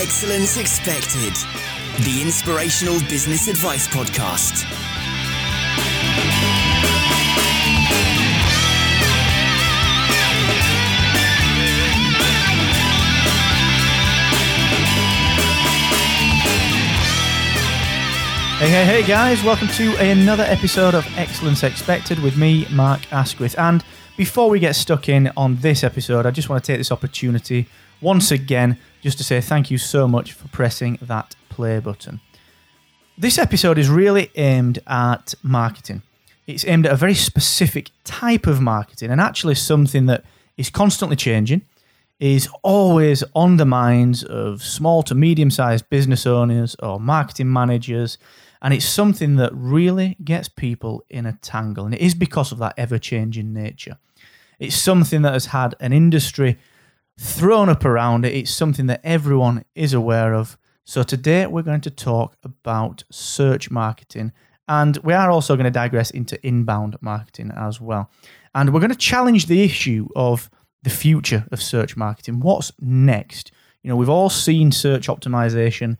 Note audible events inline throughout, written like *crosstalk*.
Excellence Expected, the inspirational business advice podcast. Hey, hey, hey, guys, welcome to another episode of Excellence Expected with me, Mark Asquith. And before we get stuck in on this episode, I just want to take this opportunity once again just to say thank you so much for pressing that play button. This episode is really aimed at marketing. It's aimed at a very specific type of marketing and actually something that is constantly changing, is always on the minds of small to medium sized business owners or marketing managers and it's something that really gets people in a tangle. And it is because of that ever changing nature. It's something that has had an industry thrown up around it. It's something that everyone is aware of. So today we're going to talk about search marketing. And we are also going to digress into inbound marketing as well. And we're going to challenge the issue of the future of search marketing. What's next? You know, we've all seen search optimization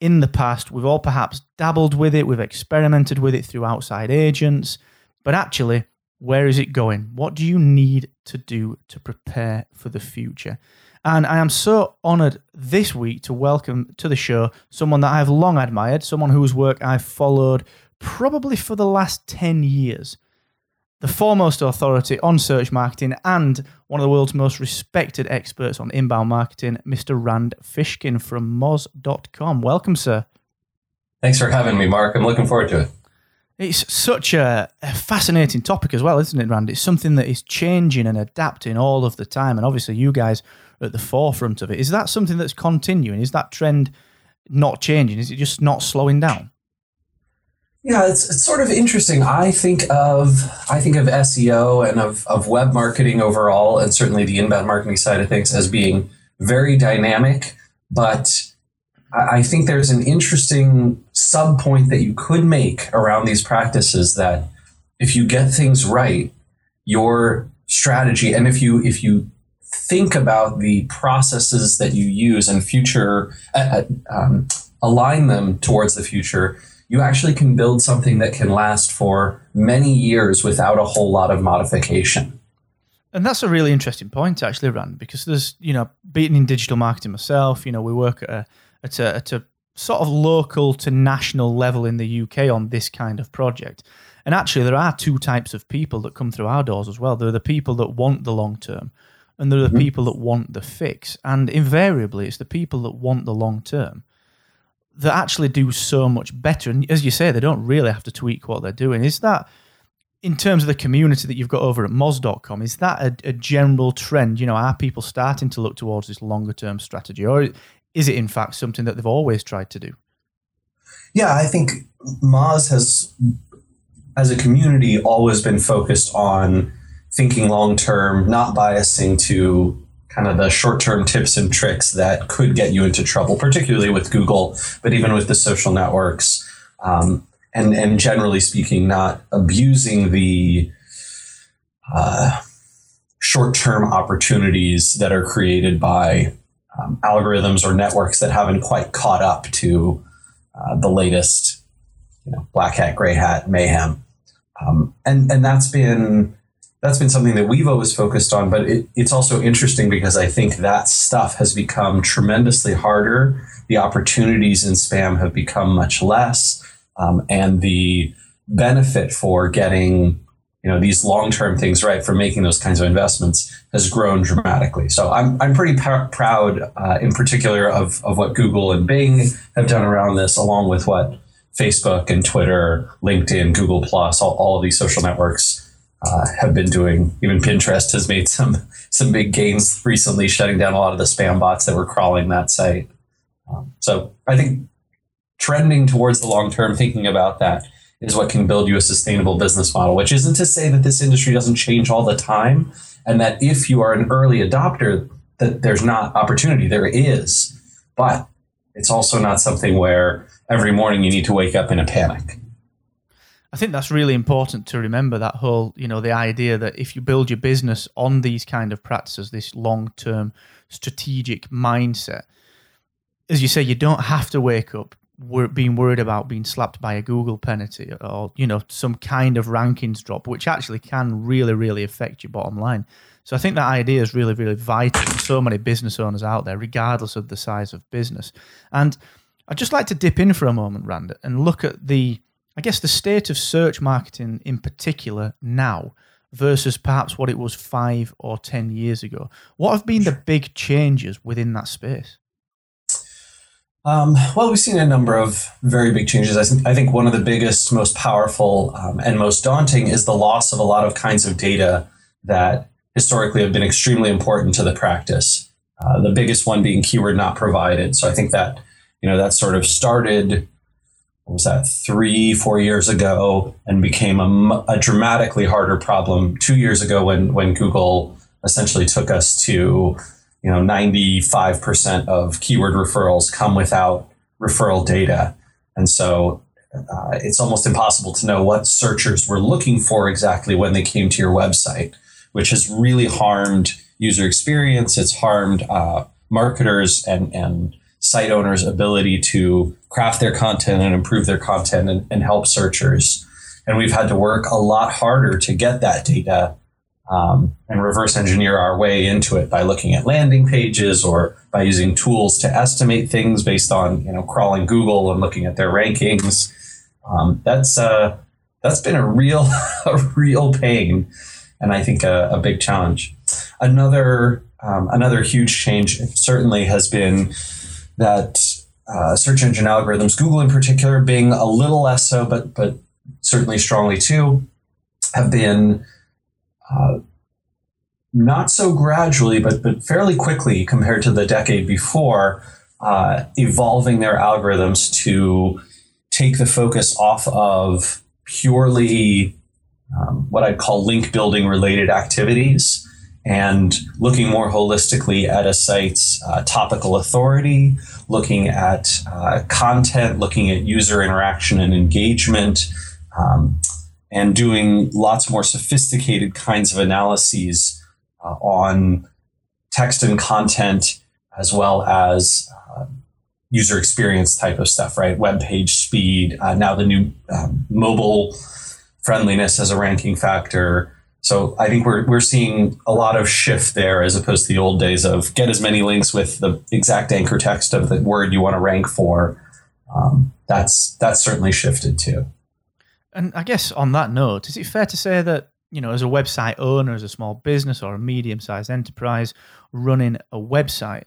in the past. We've all perhaps dabbled with it, we've experimented with it through outside agents, but actually, where is it going? What do you need to do to prepare for the future? And I am so honored this week to welcome to the show someone that I have long admired, someone whose work I've followed probably for the last 10 years the foremost authority on search marketing and one of the world's most respected experts on inbound marketing, Mr. Rand Fishkin from Moz.com. Welcome, sir. Thanks for having me, Mark. I'm looking forward to it. It's such a, a, fascinating topic as well, isn't it, Rand? It's something that is changing and adapting all of the time. And obviously, you guys are at the forefront of it. Is that something that's continuing? Is that trend not changing? Is it just not slowing down? Yeah, it's, it's sort of interesting. I think of I think of SEO and of, of web marketing overall, and certainly the inbound marketing side of things as being very dynamic. But I think there's an interesting sub point that you could make around these practices that if you get things right, your strategy, and if you if you think about the processes that you use and future uh, uh um, align them towards the future you actually can build something that can last for many years without a whole lot of modification. And that's a really interesting point, actually, Rand, because there's, you know, being in digital marketing myself, you know, we work at a, at a, at a sort of local to national level in the UK on this kind of project. And actually, there are two types of people that come through our doors as well. There are the people that want the long term, and there are the mm-hmm. people that want the fix. And invariably, it's the people that want the long term that actually do so much better. And as you say, they don't really have to tweak what they're doing. Is that, in terms of the community that you've got over at Moz.com, is that a, a general trend? You know, are people starting to look towards this longer term strategy, or is it in fact something that they've always tried to do? Yeah, I think Moz has, as a community, always been focused on thinking long term, not biasing to kind of the short term tips and tricks that could get you into trouble, particularly with Google, but even with the social networks. Um, and, and generally speaking, not abusing the uh, short term opportunities that are created by um, algorithms or networks that haven't quite caught up to uh, the latest, you know, black hat, gray hat mayhem. Um, and, and that's been that's been something that we've always focused on. But it, it's also interesting because I think that stuff has become tremendously harder. The opportunities in spam have become much less, um, and the benefit for getting you know these long-term things right for making those kinds of investments has grown dramatically so i'm, I'm pretty pr- proud uh, in particular of, of what google and bing have done around this along with what facebook and twitter linkedin google plus all, all of these social networks uh, have been doing. Even Pinterest has made some *laughs* some big gains recently, shutting down a lot of the spam bots that were crawling that site. Um, so I think trending towards the long term, thinking about that is what can build you a sustainable business model. Which isn't to say that this industry doesn't change all the time, and that if you are an early adopter, that there's not opportunity. There is, but it's also not something where every morning you need to wake up in a panic. I think that's really important to remember that whole, you know, the idea that if you build your business on these kind of practices, this long term strategic mindset, as you say, you don't have to wake up being worried about being slapped by a Google penalty or you know some kind of rankings drop, which actually can really really affect your bottom line. So I think that idea is really really vital for so many business owners out there, regardless of the size of business. And I'd just like to dip in for a moment, Rand, and look at the I guess the state of search marketing in particular now versus perhaps what it was five or ten years ago. What have been the big changes within that space? Um, well, we've seen a number of very big changes. I think, I think one of the biggest, most powerful, um, and most daunting is the loss of a lot of kinds of data that historically have been extremely important to the practice. Uh, the biggest one being keyword not provided. So I think that you know that sort of started. What was that three, four years ago, and became a, a dramatically harder problem two years ago when when Google essentially took us to you know 95% of keyword referrals come without referral data. And so uh, it's almost impossible to know what searchers were looking for exactly when they came to your website which has really harmed user experience. It's harmed uh, marketers and, and site owners ability to craft their content and improve their content and, and help searchers. And we've had to work a lot harder to get that data um, and reverse engineer our way into it by looking at landing pages or by using tools to estimate things based on you know crawling Google and looking at their rankings. Um, that's uh, that's been a real *laughs* a real pain, and I think a, a big challenge. Another um, another huge change certainly has been that uh, search engine algorithms, Google in particular, Bing a little less so, but but certainly strongly too, have been uh, not so gradually, but but fairly quickly compared to the decade before, uh, evolving their algorithms to take the focus off of purely um, what I'd call link building related activities and looking more holistically at a site's uh, topical authority, looking at uh, content, looking at user interaction and engagement, um, and doing lots more sophisticated kinds of analyses uh, on text and content as well as uh, user experience type of stuff, right? Web page speed, uh, now the new um, mobile friendliness as a ranking factor. So I think we're, we're seeing a lot of shift there as opposed to the old days of get as many links with the exact anchor text of the word you want to rank for. Um, that's that's certainly shifted too. And I guess on that note, is it fair to say that, you know, as a website owner, as a small business or a medium sized enterprise running a website,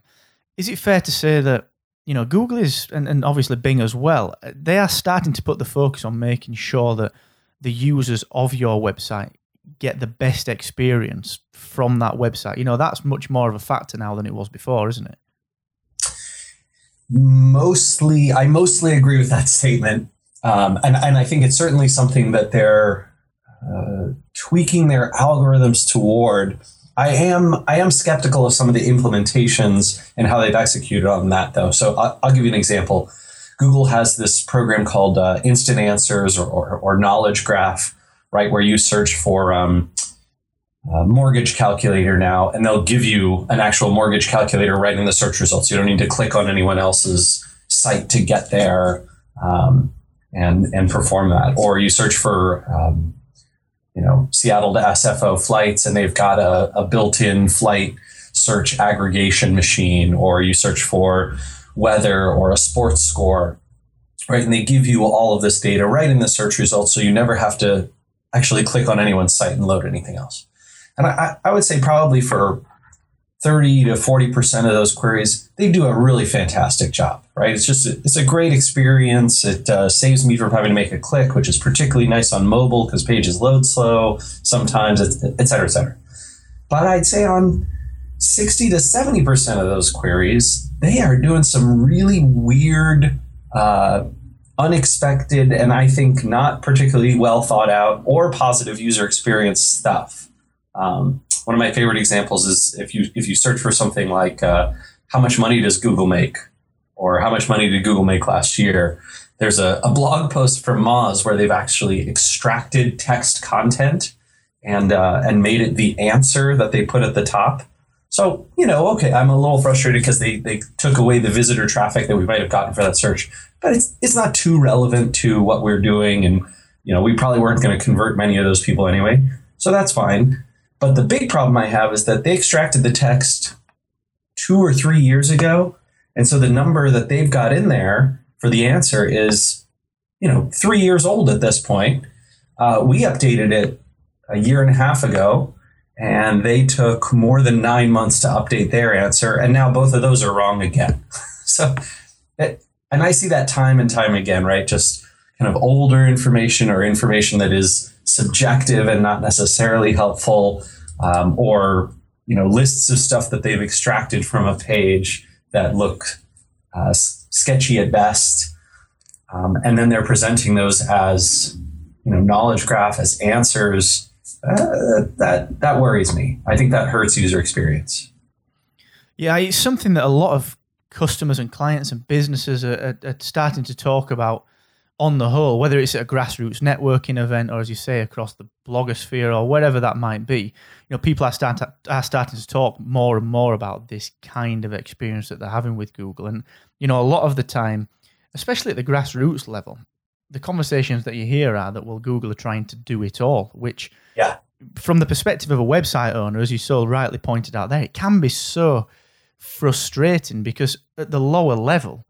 is it fair to say that, you know, Google is, and, and obviously Bing as well, uh, they are starting to put the focus on making sure that the users of your website get the best experience from that website? You know, that's much more of a factor now than it was before, isn't it? Mostly, I mostly agree with that *laughs* statement. Um, and, and I think it's certainly something that they're uh, tweaking their algorithms toward. I am I am skeptical of some of the implementations and how they've executed on that though. So I'll, I'll give you an example. Google has this program called uh, Instant Answers or, or, or, Knowledge Graph, right, where you search for um, mortgage calculator now, and they'll give you an actual mortgage calculator right in the search results. You don't need to click on anyone else's site to get there. Um, and and perform that. Or you search for um, you know Seattle to SFO flights, and they've got a, a built-in flight search aggregation machine. Or you search for weather or a sports score, right? And they give you all of this data right in the search results, so you never have to actually click on anyone's site and load anything else. And I, I would say probably for 30 to 40% of those queries, they do a really fantastic job, right? It's just, it's a great experience. It uh, saves me from having to make a click, which is particularly nice on mobile because pages load slow sometimes, et cetera, et cetera. But I'd say on 60 to 70% of those queries, they are doing some really weird, uh, unexpected, and I think not particularly well thought out or positive user experience stuff. Um, one of my favorite examples is if you if you search for something like uh, how much money does Google make, or how much money did Google make last year. There's a, a blog post from Moz where they've actually extracted text content and uh, and made it the answer that they put at the top. So, you know, okay, I'm a little frustrated because they, they took away the visitor traffic that we might have gotten for that search, but it's, it's not too relevant to what we're doing. And, you know, we probably weren't going to convert many of those people anyway. So that's fine. But the big problem I have is that they extracted the text two or three years ago. And so the number that they've got in there for the answer is, you know, three years old at this point. Uh, we updated it a year and a half ago and they took more than nine months to update their answer, and now both of those are wrong again. *laughs* so, it, and I see that time and time again, right? Just kind of older information or information that is subjective and not necessarily helpful, um, or you know, lists of stuff that they've extracted from a page that look uh, sketchy at best, um, and then they're presenting those as you know knowledge graph as answers uh, that that worries me. I think that hurts user experience. Yeah, it's something that a lot of customers and clients and businesses are, are, are, starting to talk about on the whole, whether it's at a grassroots networking event or, as you say, across the blogosphere or wherever that might be. You know, people are, start to, are starting to talk more and more about this kind of experience that they're having with Google. And, you know, a lot of the time, especially at the grassroots level, the conversations that you hear are that, well, Google are trying to do it all, which – yeah. From the perspective of a website owner, as you so rightly pointed out there, it can be so frustrating because at the lower level,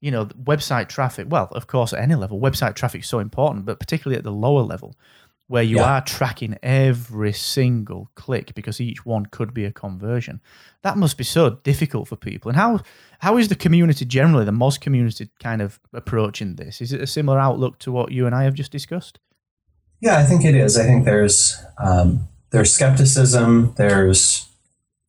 you know, website traffic, well, of course, at any level, website traffic is so important, but particularly at the lower level, where you yeah. are tracking every single click because each one could be a conversion. That must be so difficult for people. And how how is the community generally, the Moz community, kind of approaching this? Is it a similar outlook to what you and I have just discussed? Yeah, I think it is. I think there's um, there's skepticism, there's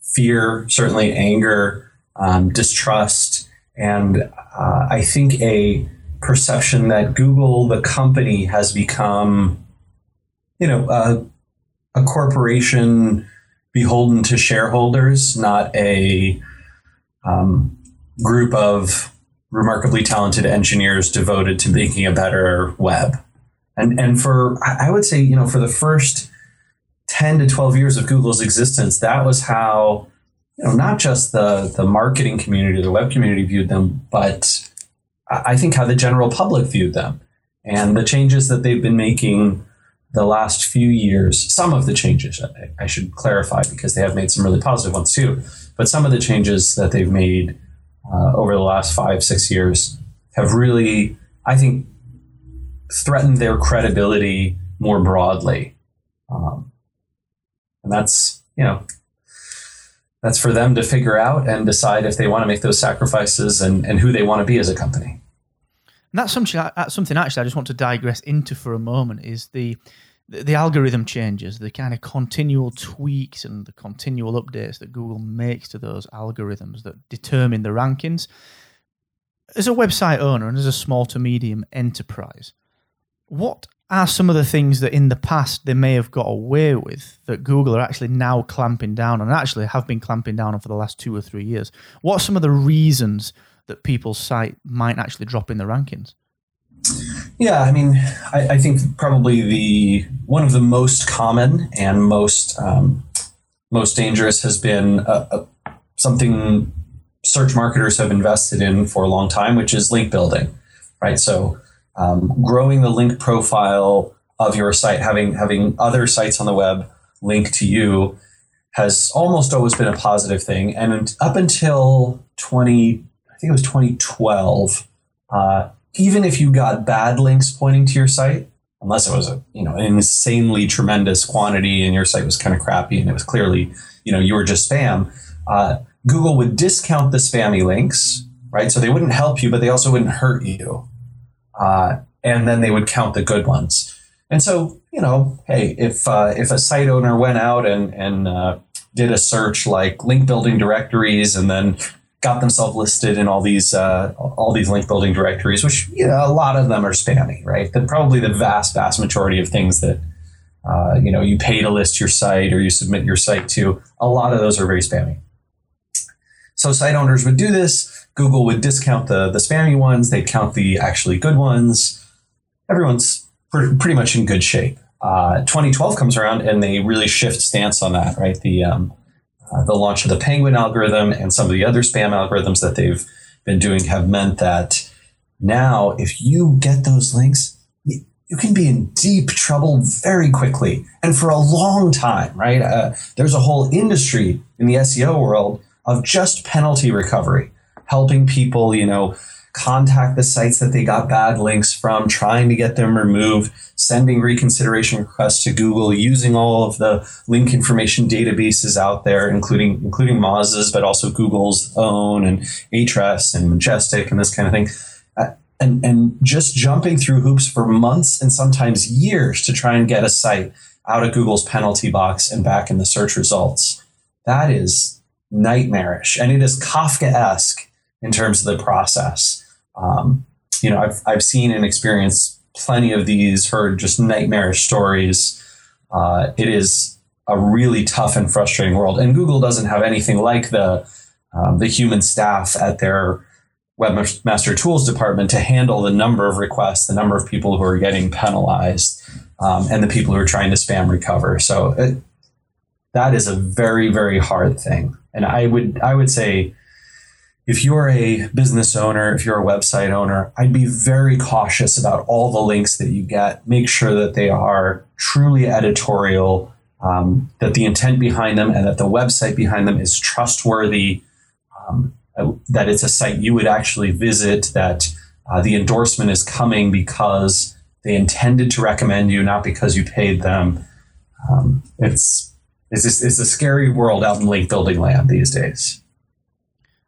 fear, certainly anger, um, distrust, and uh, I think a perception that Google, the company, has become, you know, a, a corporation beholden to shareholders, not a um, group of remarkably talented engineers devoted to making a better web. And and for I would say, you know, for the first 10 to 12 years of Google's existence, that was how, you know, not just the the marketing community, the web community viewed them, but I think how the general public viewed them. And the changes that they've been making the last few years, some of the changes, I should clarify because they have made some really positive ones too, but some of the changes that they've made uh, over the last five, six years have really, I think, threatened their credibility more broadly. Um, and that's, you know, that's for them to figure out and decide if they want to make those sacrifices and, and who they want to be as a company. And that's something, that's something actually I just want to digress into for a moment is the, the algorithm changes, the kind of continual tweaks and the continual updates that Google makes to those algorithms that determine the rankings. As a website owner and as a small to medium enterprise, what are some of the things that in the past they may have got away with that Google are actually now clamping down on, and actually have been clamping down on for the last two or three years? What are some of the reasons that people's site might actually drop in the rankings? Yeah, I mean, I, I think probably the one of the most common and most um, most dangerous has been a, a, something search marketers have invested in for a long time, which is link building, right? So um, growing the link profile of your site, having having other sites on the web link to you, has almost always been a positive thing. And up until twenty, I think it was twenty twelve, uh, even if you got bad links pointing to your site, unless it was a you know an insanely tremendous quantity and your site was kind of crappy and it was clearly you know you were just spam, uh, Google would discount the spammy links, right? So they wouldn't help you, but they also wouldn't hurt you uh, and then they would count the good ones. And so, you know, hey, if uh, if a site owner went out and and uh, did a search like link building directories, and then got themselves listed in all these uh, all these link building directories, which you know a lot of them are spammy, right? That probably the vast vast majority of things that uh, you know you pay to list your site or you submit your site to, a lot of those are very spammy. So site owners would do this. Google would discount the, the spammy ones. They'd count the actually good ones. Everyone's pretty much in good shape. Uh, 2012 comes around and they really shift stance on that, right? The um, uh, the launch of the Penguin algorithm and some of the other spam algorithms that they've been doing have meant that now, if you get those links, you can be in deep trouble very quickly and for a long time, right? Uh, there's a whole industry in the SEO world of just penalty recovery, helping people, you know, contact the sites that they got bad links from, trying to get them removed, sending reconsideration requests to Google, using all of the link information databases out there, including including Moz's, but also Google's own and Ahrefs and Majestic and this kind of thing. Uh, and, and just jumping through hoops for months and sometimes years to try and get a site out of Google's penalty box and back in the search results. That is nightmarish. And it is Kafka-esque in terms of the process. Um, you know, I've, I've seen and experienced plenty of these, heard just nightmarish stories. Uh, it is a really tough and frustrating world. And Google doesn't have anything like the, um, the human staff at their webmaster tools department to handle the number of requests, the number of people who are getting penalized, um, and the people who are trying to spam recover. So it, that is a very, very hard thing. And I would, I would say, if you're a business owner, if you're a website owner, I'd be very cautious about all the links that you get. Make sure that they are truly editorial, um, that the intent behind them and that the website behind them is trustworthy, um, that it's a site you would actually visit, that uh, the endorsement is coming because they intended to recommend you, not because you paid them. Um, it's it's, it's a scary world out in link building land these days.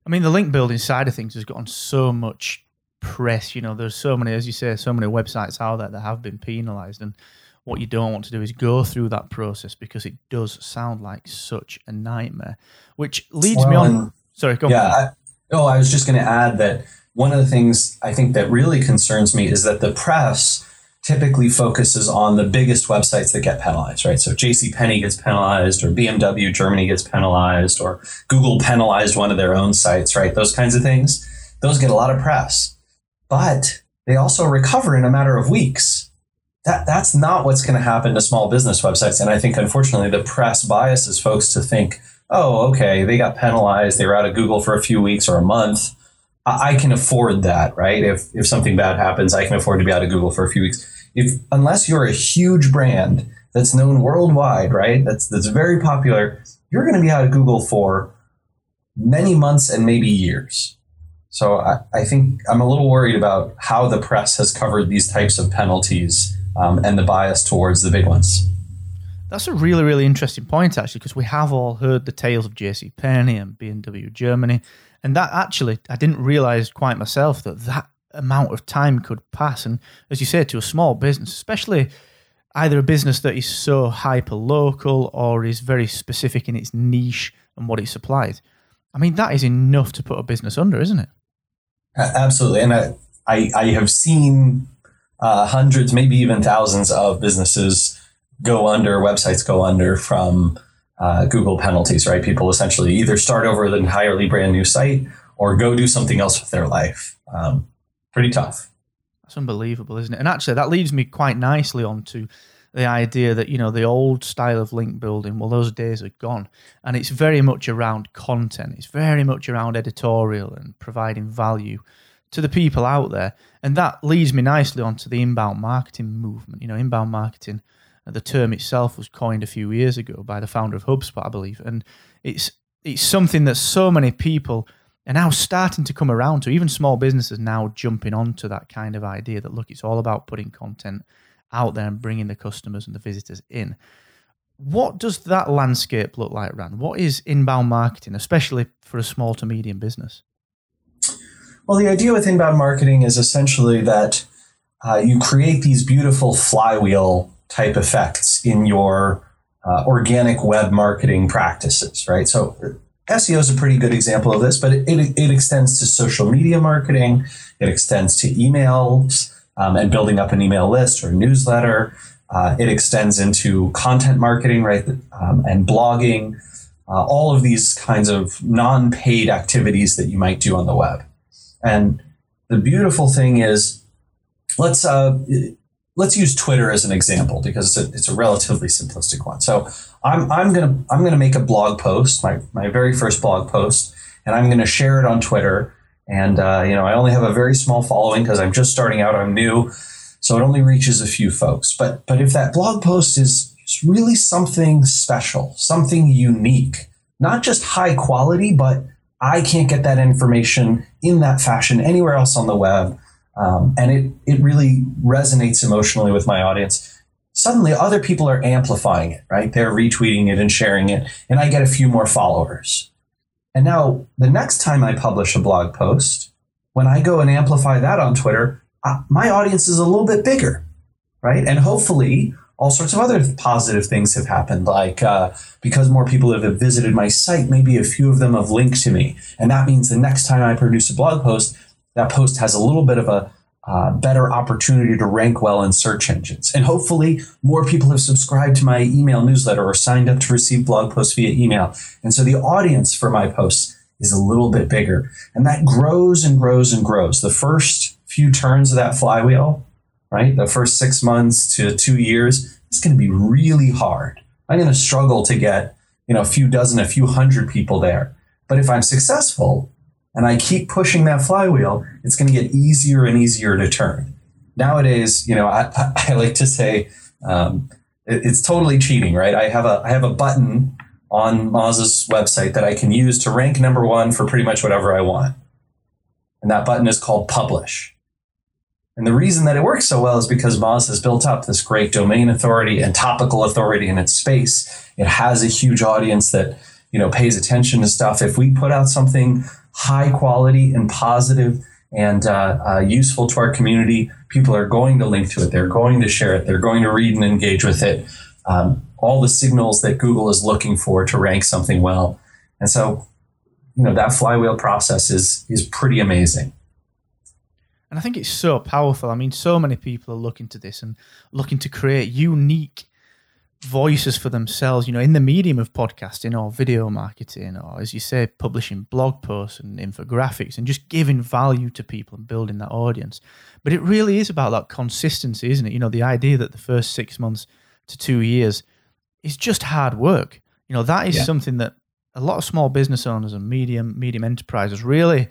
I mean, the link building side of things has gotten so much press. You know, there's so many, as you say, so many websites out there that have been penalised, and what you don't want to do is go through that process because it does sound like such a nightmare. Which leads well, me on. Sorry, go yeah, on. oh, I was just going to add that one of the things I think that really concerns me is that the press typically focuses on the biggest websites that get penalized, right? So J.C. Penney gets penalized, or BMW Germany gets penalized, or Google penalized one of their own sites, right? Those kinds of things. Those get a lot of press, but they also recover in a matter of weeks. That, that's not what's going to happen to small business websites. And I think, unfortunately, the press biases folks to think, oh, okay, they got penalized. They were out of Google for a few weeks or a month. I can afford that, right? If if something bad happens, I can afford to be out of Google for a few weeks. If unless you're a huge brand that's known worldwide, right? That's that's very popular, you're going to be out of Google for many months and maybe years. So I, I think I'm a little worried about how the press has covered these types of penalties um, and the bias towards the big ones. That's a really, really interesting point, actually, because we have all heard the tales of J.C. Penney and BMW Germany, and that actually, I didn't realize quite myself that that amount of time could pass. And as you say, to a small business, especially either a business that is so hyper local or is very specific in its niche and what it supplies, I mean, that is enough to put a business under, isn't it? Absolutely. And I, I, I have seen uh, hundreds, maybe even thousands of businesses go under, websites go under from uh, Google penalties, right? People essentially either start over an entirely brand new site or go do something else with their life. Um, pretty tough. That's unbelievable, isn't it? And actually, that leads me quite nicely onto the idea that you know the old style of link building well those days are gone. And it's very much around content. It's very much around editorial and providing value to the people out there. And that leads me nicely onto the inbound marketing movement. You know inbound marketing uh, the term itself was coined a few years ago by the founder of HubSpot, I believe, and it's it's something that so many people are now starting to come around to. Even small businesses now jumping onto that kind of idea that look, it's all about putting content out there and bringing the customers and the visitors in. What does that landscape look like, Rand? What is inbound marketing, especially for a small to medium business? Well, the idea with inbound marketing is essentially that uh, you create these beautiful flywheel type effects in your uh, organic web marketing practices, right? So SEO is a pretty good example of this, but it, it, it extends to social media marketing, it extends to emails um, and building up an email list or newsletter. Uh, it extends into content marketing, right, um, and blogging, uh, all of these kinds of non paid activities that you might do on the web. And the beautiful thing is, let's uh, let's use Twitter as an example because it's a, it's a relatively simplistic one. So I'm, I'm gonna I'm gonna make a blog post, my, my very first blog post, and I'm gonna share it on Twitter. And uh, you know, I only have a very small following because I'm just starting out. I'm new, so it only reaches a few folks. But but if that blog post is, is really something special, something unique, not just high quality, but I can't get that information in that fashion anywhere else on the web. Um, and it, it really resonates emotionally with my audience. Suddenly, other people are amplifying it, right? They're retweeting it and sharing it, and I get a few more followers. And now, the next time I publish a blog post, when I go and amplify that on Twitter, my audience is a little bit bigger, right? And hopefully, all sorts of other positive things have happened. Like uh, because more people have visited my site, maybe a few of them have linked to me, and that means the next time I produce a blog post, that post has a little bit of a uh, better opportunity to rank well in search engines. And hopefully, more people have subscribed to my email newsletter or signed up to receive blog posts via email. And so the audience for my posts is a little bit bigger. And that grows and grows and grows. The first few turns of that flywheel right? The first six months to two years, it's going to be really hard. I'm going to struggle to get, you know, a few dozen, a few hundred people there. But if I'm successful and I keep pushing that flywheel, it's going to get easier and easier to turn. Nowadays, you know, I, I like to say um, it, it's totally cheating, right? I have a I have a button on Moz's website that I can use to rank number one for pretty much whatever I want. And that button is called publish. And the reason that it works so well is because Moz has built up this great domain authority and topical authority in its space. It has a huge audience that, you know, pays attention to stuff. If we put out something high quality and positive and uh, uh, useful to our community, people are going to link to it. They're going to share it. They're going to read and engage with it. Um, all the signals that Google is looking for to rank something well. And so, you know, that flywheel process is is pretty amazing. And I think it's so powerful. I mean, so many people are looking to this and looking to create unique voices for themselves, you know, in the medium of podcasting or video marketing, or as you say, publishing blog posts and infographics and just giving value to people and building that audience. But it really is about that consistency, isn't it? You know, the idea that the first six months to two years is just hard work. You know, that is yeah. something that a lot of small business owners and medium medium enterprises really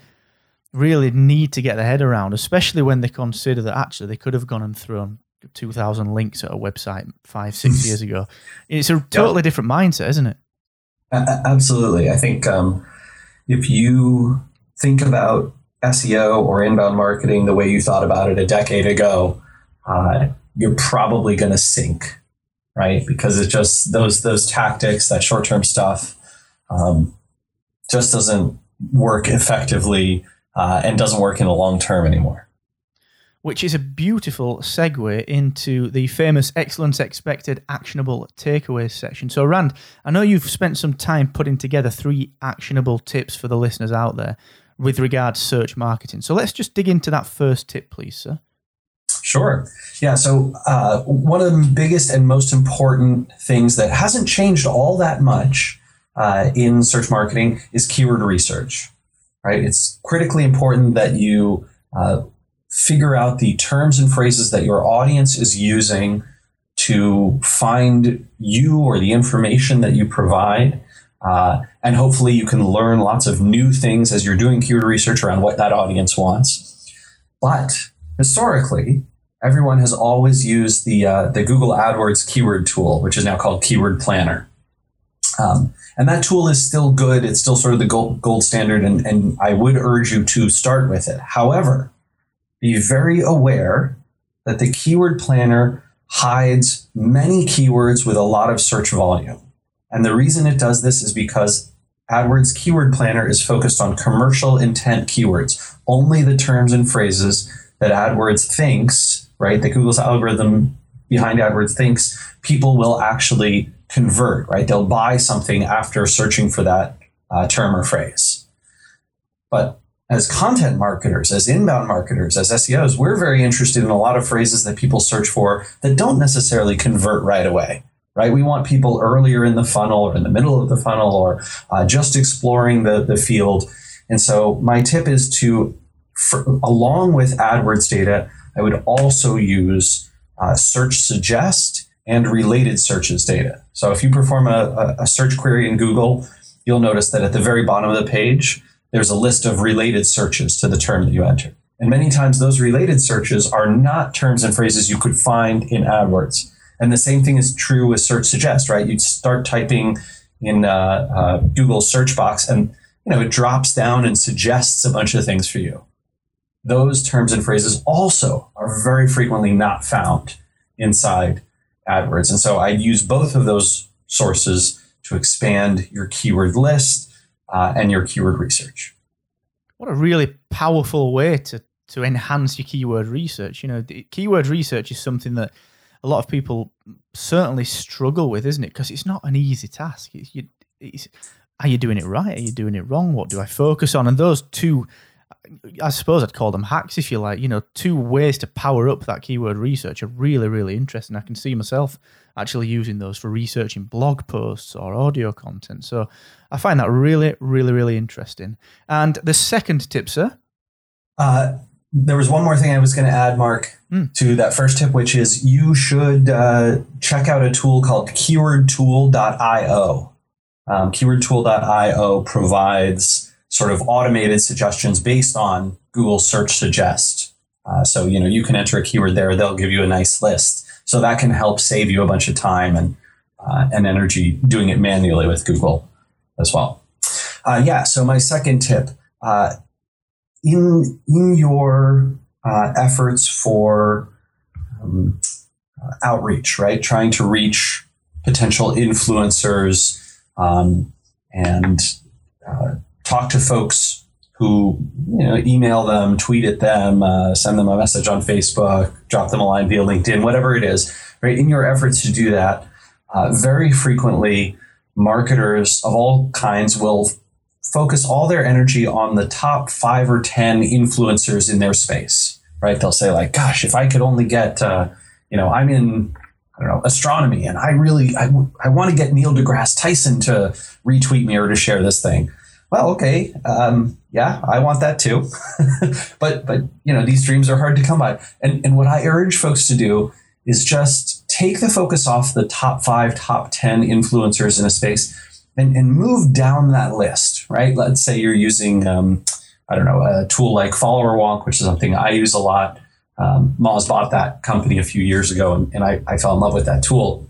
really need to get their head around, especially when they consider that actually they could have gone and thrown 2,000 links at a website five, six *laughs* years ago. It's a totally different mindset, isn't it? absolutely. I think um, if you think about SEO or inbound marketing the way you thought about it a decade ago, uh, you're probably going to sink, right? Because it's just those those tactics, that short term stuff, um, just doesn't work effectively uh, and doesn't work in the long term anymore. Which is a beautiful segue into the famous excellence expected actionable takeaways section. So, Rand, I know you've spent some time putting together three actionable tips for the listeners out there with regard to search marketing. So, let's just dig into that first tip, please, sir. Sure. Yeah. So, uh, one of the biggest and most important things that hasn't changed all that much uh, in search marketing is keyword research right? It's critically important that you uh, figure out the terms and phrases that your audience is using to find you or the information that you provide. Uh, and hopefully you can learn lots of new things as you're doing keyword research around what that audience wants. But historically, everyone has always used the, uh, the Google AdWords keyword tool, which is now called Keyword Planner. Um, and that tool is still good. It's still sort of the gold, gold standard, and, and I would urge you to start with it. However, be very aware that the keyword planner hides many keywords with a lot of search volume. And the reason it does this is because AdWords Keyword Planner is focused on commercial intent keywords, only the terms and phrases that AdWords thinks, right, that Google's algorithm behind AdWords thinks people will actually convert, right? They'll buy something after searching for that uh, term or phrase. But as content marketers, as inbound marketers, as SEOs, we're very interested in a lot of phrases that people search for that don't necessarily convert right away, right? We want people earlier in the funnel or in the middle of the funnel or uh, just exploring the, the field. And so my tip is to, for, along with AdWords data, I would also use uh, search suggest and related searches data. So if you perform a, a search query in Google, you'll notice that at the very bottom of the page, there's a list of related searches to the term that you enter. And many times those related searches are not terms and phrases you could find in AdWords. And the same thing is true with search suggest, right? You'd start typing in uh, uh, Google search box and you know it drops down and suggests a bunch of things for you. Those terms and phrases also are very frequently not found inside AdWords. And so I'd use both of those sources to expand your keyword list uh, and your keyword research. What a really powerful way to to enhance your keyword research. You know, keyword research is something that a lot of people certainly struggle with, isn't it? Because it's not an easy task. It's, you, it's, are you doing it right? Are you doing it wrong? What do I focus on? And those two, I suppose I'd call them hacks, if you like. You know, two ways to power up that keyword research are really, really interesting. I can see myself actually using those for researching blog posts or audio content. So I find that really, really, really interesting. And the second tip, sir. Uh, there was one more thing I was going to add, Mark, mm. to that first tip, which is you should uh, check out a tool called keywordtool.io. Um, keywordtool.io provides sort of automated suggestions based on Google Search Suggest. Uh, so, you know, you can enter a keyword there, they'll give you a nice list. So that can help save you a bunch of time and, uh, and energy doing it manually with Google as well. Uh, yeah, so my second tip uh, in in your uh, efforts for um, uh, outreach, right? Trying to reach potential influencers um, and talk to folks who you know email them, tweet at them, uh, send them a message on Facebook, drop them a line via LinkedIn, whatever it is. Right in your efforts to do that, uh, very frequently marketers of all kinds will focus all their energy on the top five or 10 influencers in their space, right? They'll say, like, gosh, if I could only get, uh, you know, I'm in, I don't know, astronomy, and I really, I, I want to get Neil deGrasse Tyson to retweet me or to share this thing. Well, okay, um, yeah, I want that too. *laughs* but, but, you know, these dreams are hard to come by. And, and what I urge folks to do is just take the focus off the top five, top 10 influencers in a space and, and move down that list, right? Let's say you're using, um, I don't know, a tool like Followerwonk, which is something I use a lot. Um, Moz bought that company a few years ago, and, and I, I fell in love with that tool.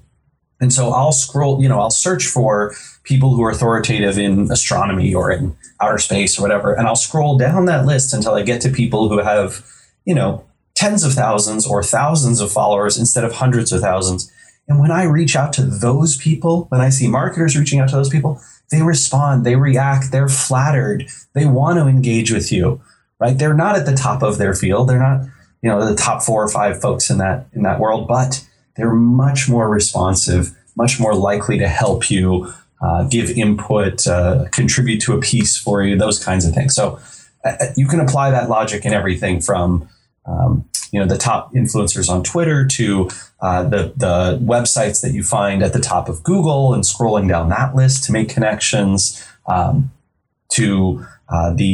And so I'll scroll, you know, I'll search for people who are authoritative in astronomy or in outer space or whatever, and I'll scroll down that list until I get to people who have, you know, tens of thousands or thousands of followers instead of hundreds of thousands. And when I reach out to those people, when I see marketers reaching out to those people, they respond, they react, they're flattered, they want to engage with you, right? They're not at the top of their field. They're not, you know, the top four or five folks in that in that world, but they're much more responsive, much more likely to help you, uh, give input, uh, contribute to a piece for you, those kinds of things. So uh, you can apply that logic in everything from um, you know the top influencers on Twitter to uh, the the websites that you find at the top of Google and scrolling down that list to make connections um, to uh, the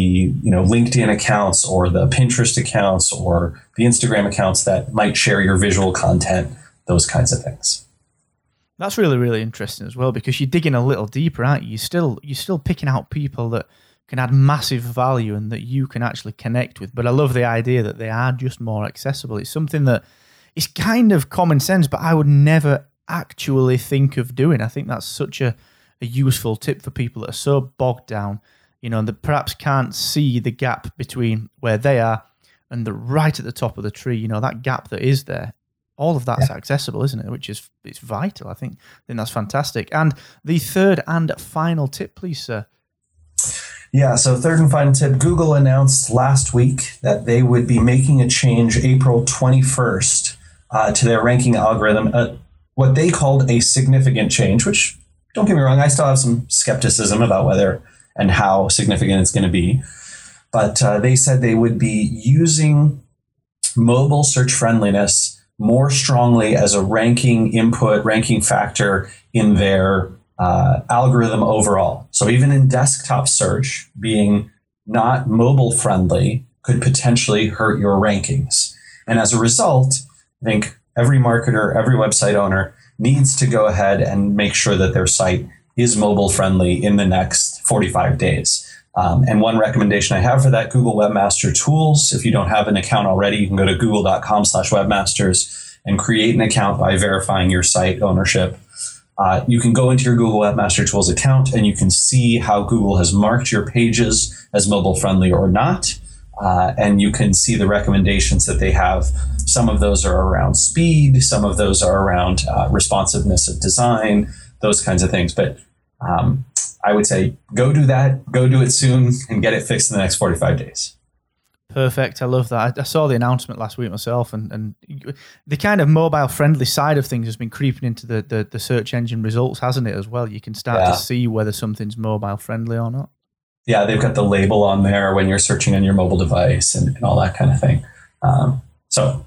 you know LinkedIn accounts or the Pinterest accounts or the Instagram accounts that might share your visual content, those kinds of things. That's really really interesting as well because you're digging a little deeper, aren't you? You're still you're still picking out people that can add massive value and that you can actually connect with. But I love the idea that they are just more accessible. It's something that is kind of common sense, but I would never actually think of doing. I think that's such a, a useful tip for people that are so bogged down, you know, that perhaps can't see the gap between where they are and the right at the top of the tree, you know, that gap that is there. All of that's yeah. accessible, isn't it? Which is it's vital. I think I think that's fantastic. And the third and final tip, please, sir. Yeah, so third and final tip Google announced last week that they would be making a change April 21st uh, to their ranking algorithm, uh, what they called a significant change, which, don't get me wrong, I still have some skepticism about whether and how significant it's going to be. But uh, they said they would be using mobile search friendliness more strongly as a ranking input, ranking factor in their uh, algorithm overall. So even in desktop search, being not mobile friendly could potentially hurt your rankings. And as a result, I think every marketer, every website owner needs to go ahead and make sure that their site is mobile friendly in the next 45 days. Um, and one recommendation I have for that, Google Webmaster Tools. If you don't have an account already, you can go to google.com slash webmasters and create an account by verifying your site ownership. Uh, you can go into your Google Webmaster Tools account and you can see how Google has marked your pages as mobile friendly or not. Uh, and you can see the recommendations that they have. Some of those are around speed, some of those are around uh, responsiveness of design, those kinds of things. But um, I would say go do that, go do it soon, and get it fixed in the next 45 days. Perfect. I love that. I, I saw the announcement last week myself, and, and the kind of mobile friendly side of things has been creeping into the, the, the search engine results, hasn't it, as well? You can start yeah. to see whether something's mobile friendly or not. Yeah, they've got the label on there when you're searching on your mobile device and, and all that kind of thing. Um, so,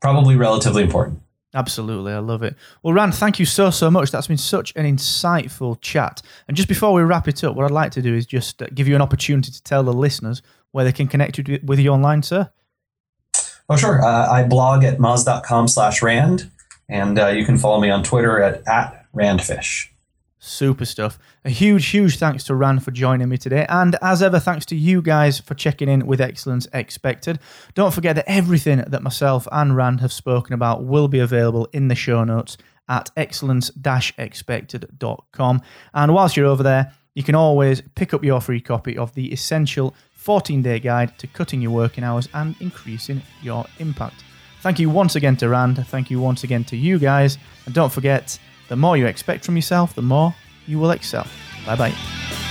probably relatively important. Absolutely, I love it. Well, Rand, thank you so so much. That's been such an insightful chat. And just before we wrap it up, what I'd like to do is just uh, give you an opportunity to tell the listeners where they can connect with you online, sir. Oh, sure. Uh, I blog at moz.com slash rand, and uh, you can follow me on Twitter at, at randfish. Super stuff. A huge, huge thanks to Rand for joining me today. And as ever, thanks to you guys for checking in with Excellence Expected. Don't forget that everything that myself and Rand have spoken about will be available in the show notes at excellence expected.com. And whilst you're over there, you can always pick up your free copy of the essential 14 day guide to cutting your working hours and increasing your impact. Thank you once again to Rand. Thank you once again to you guys. And don't forget, the more you expect from yourself, the more you will excel. Bye bye.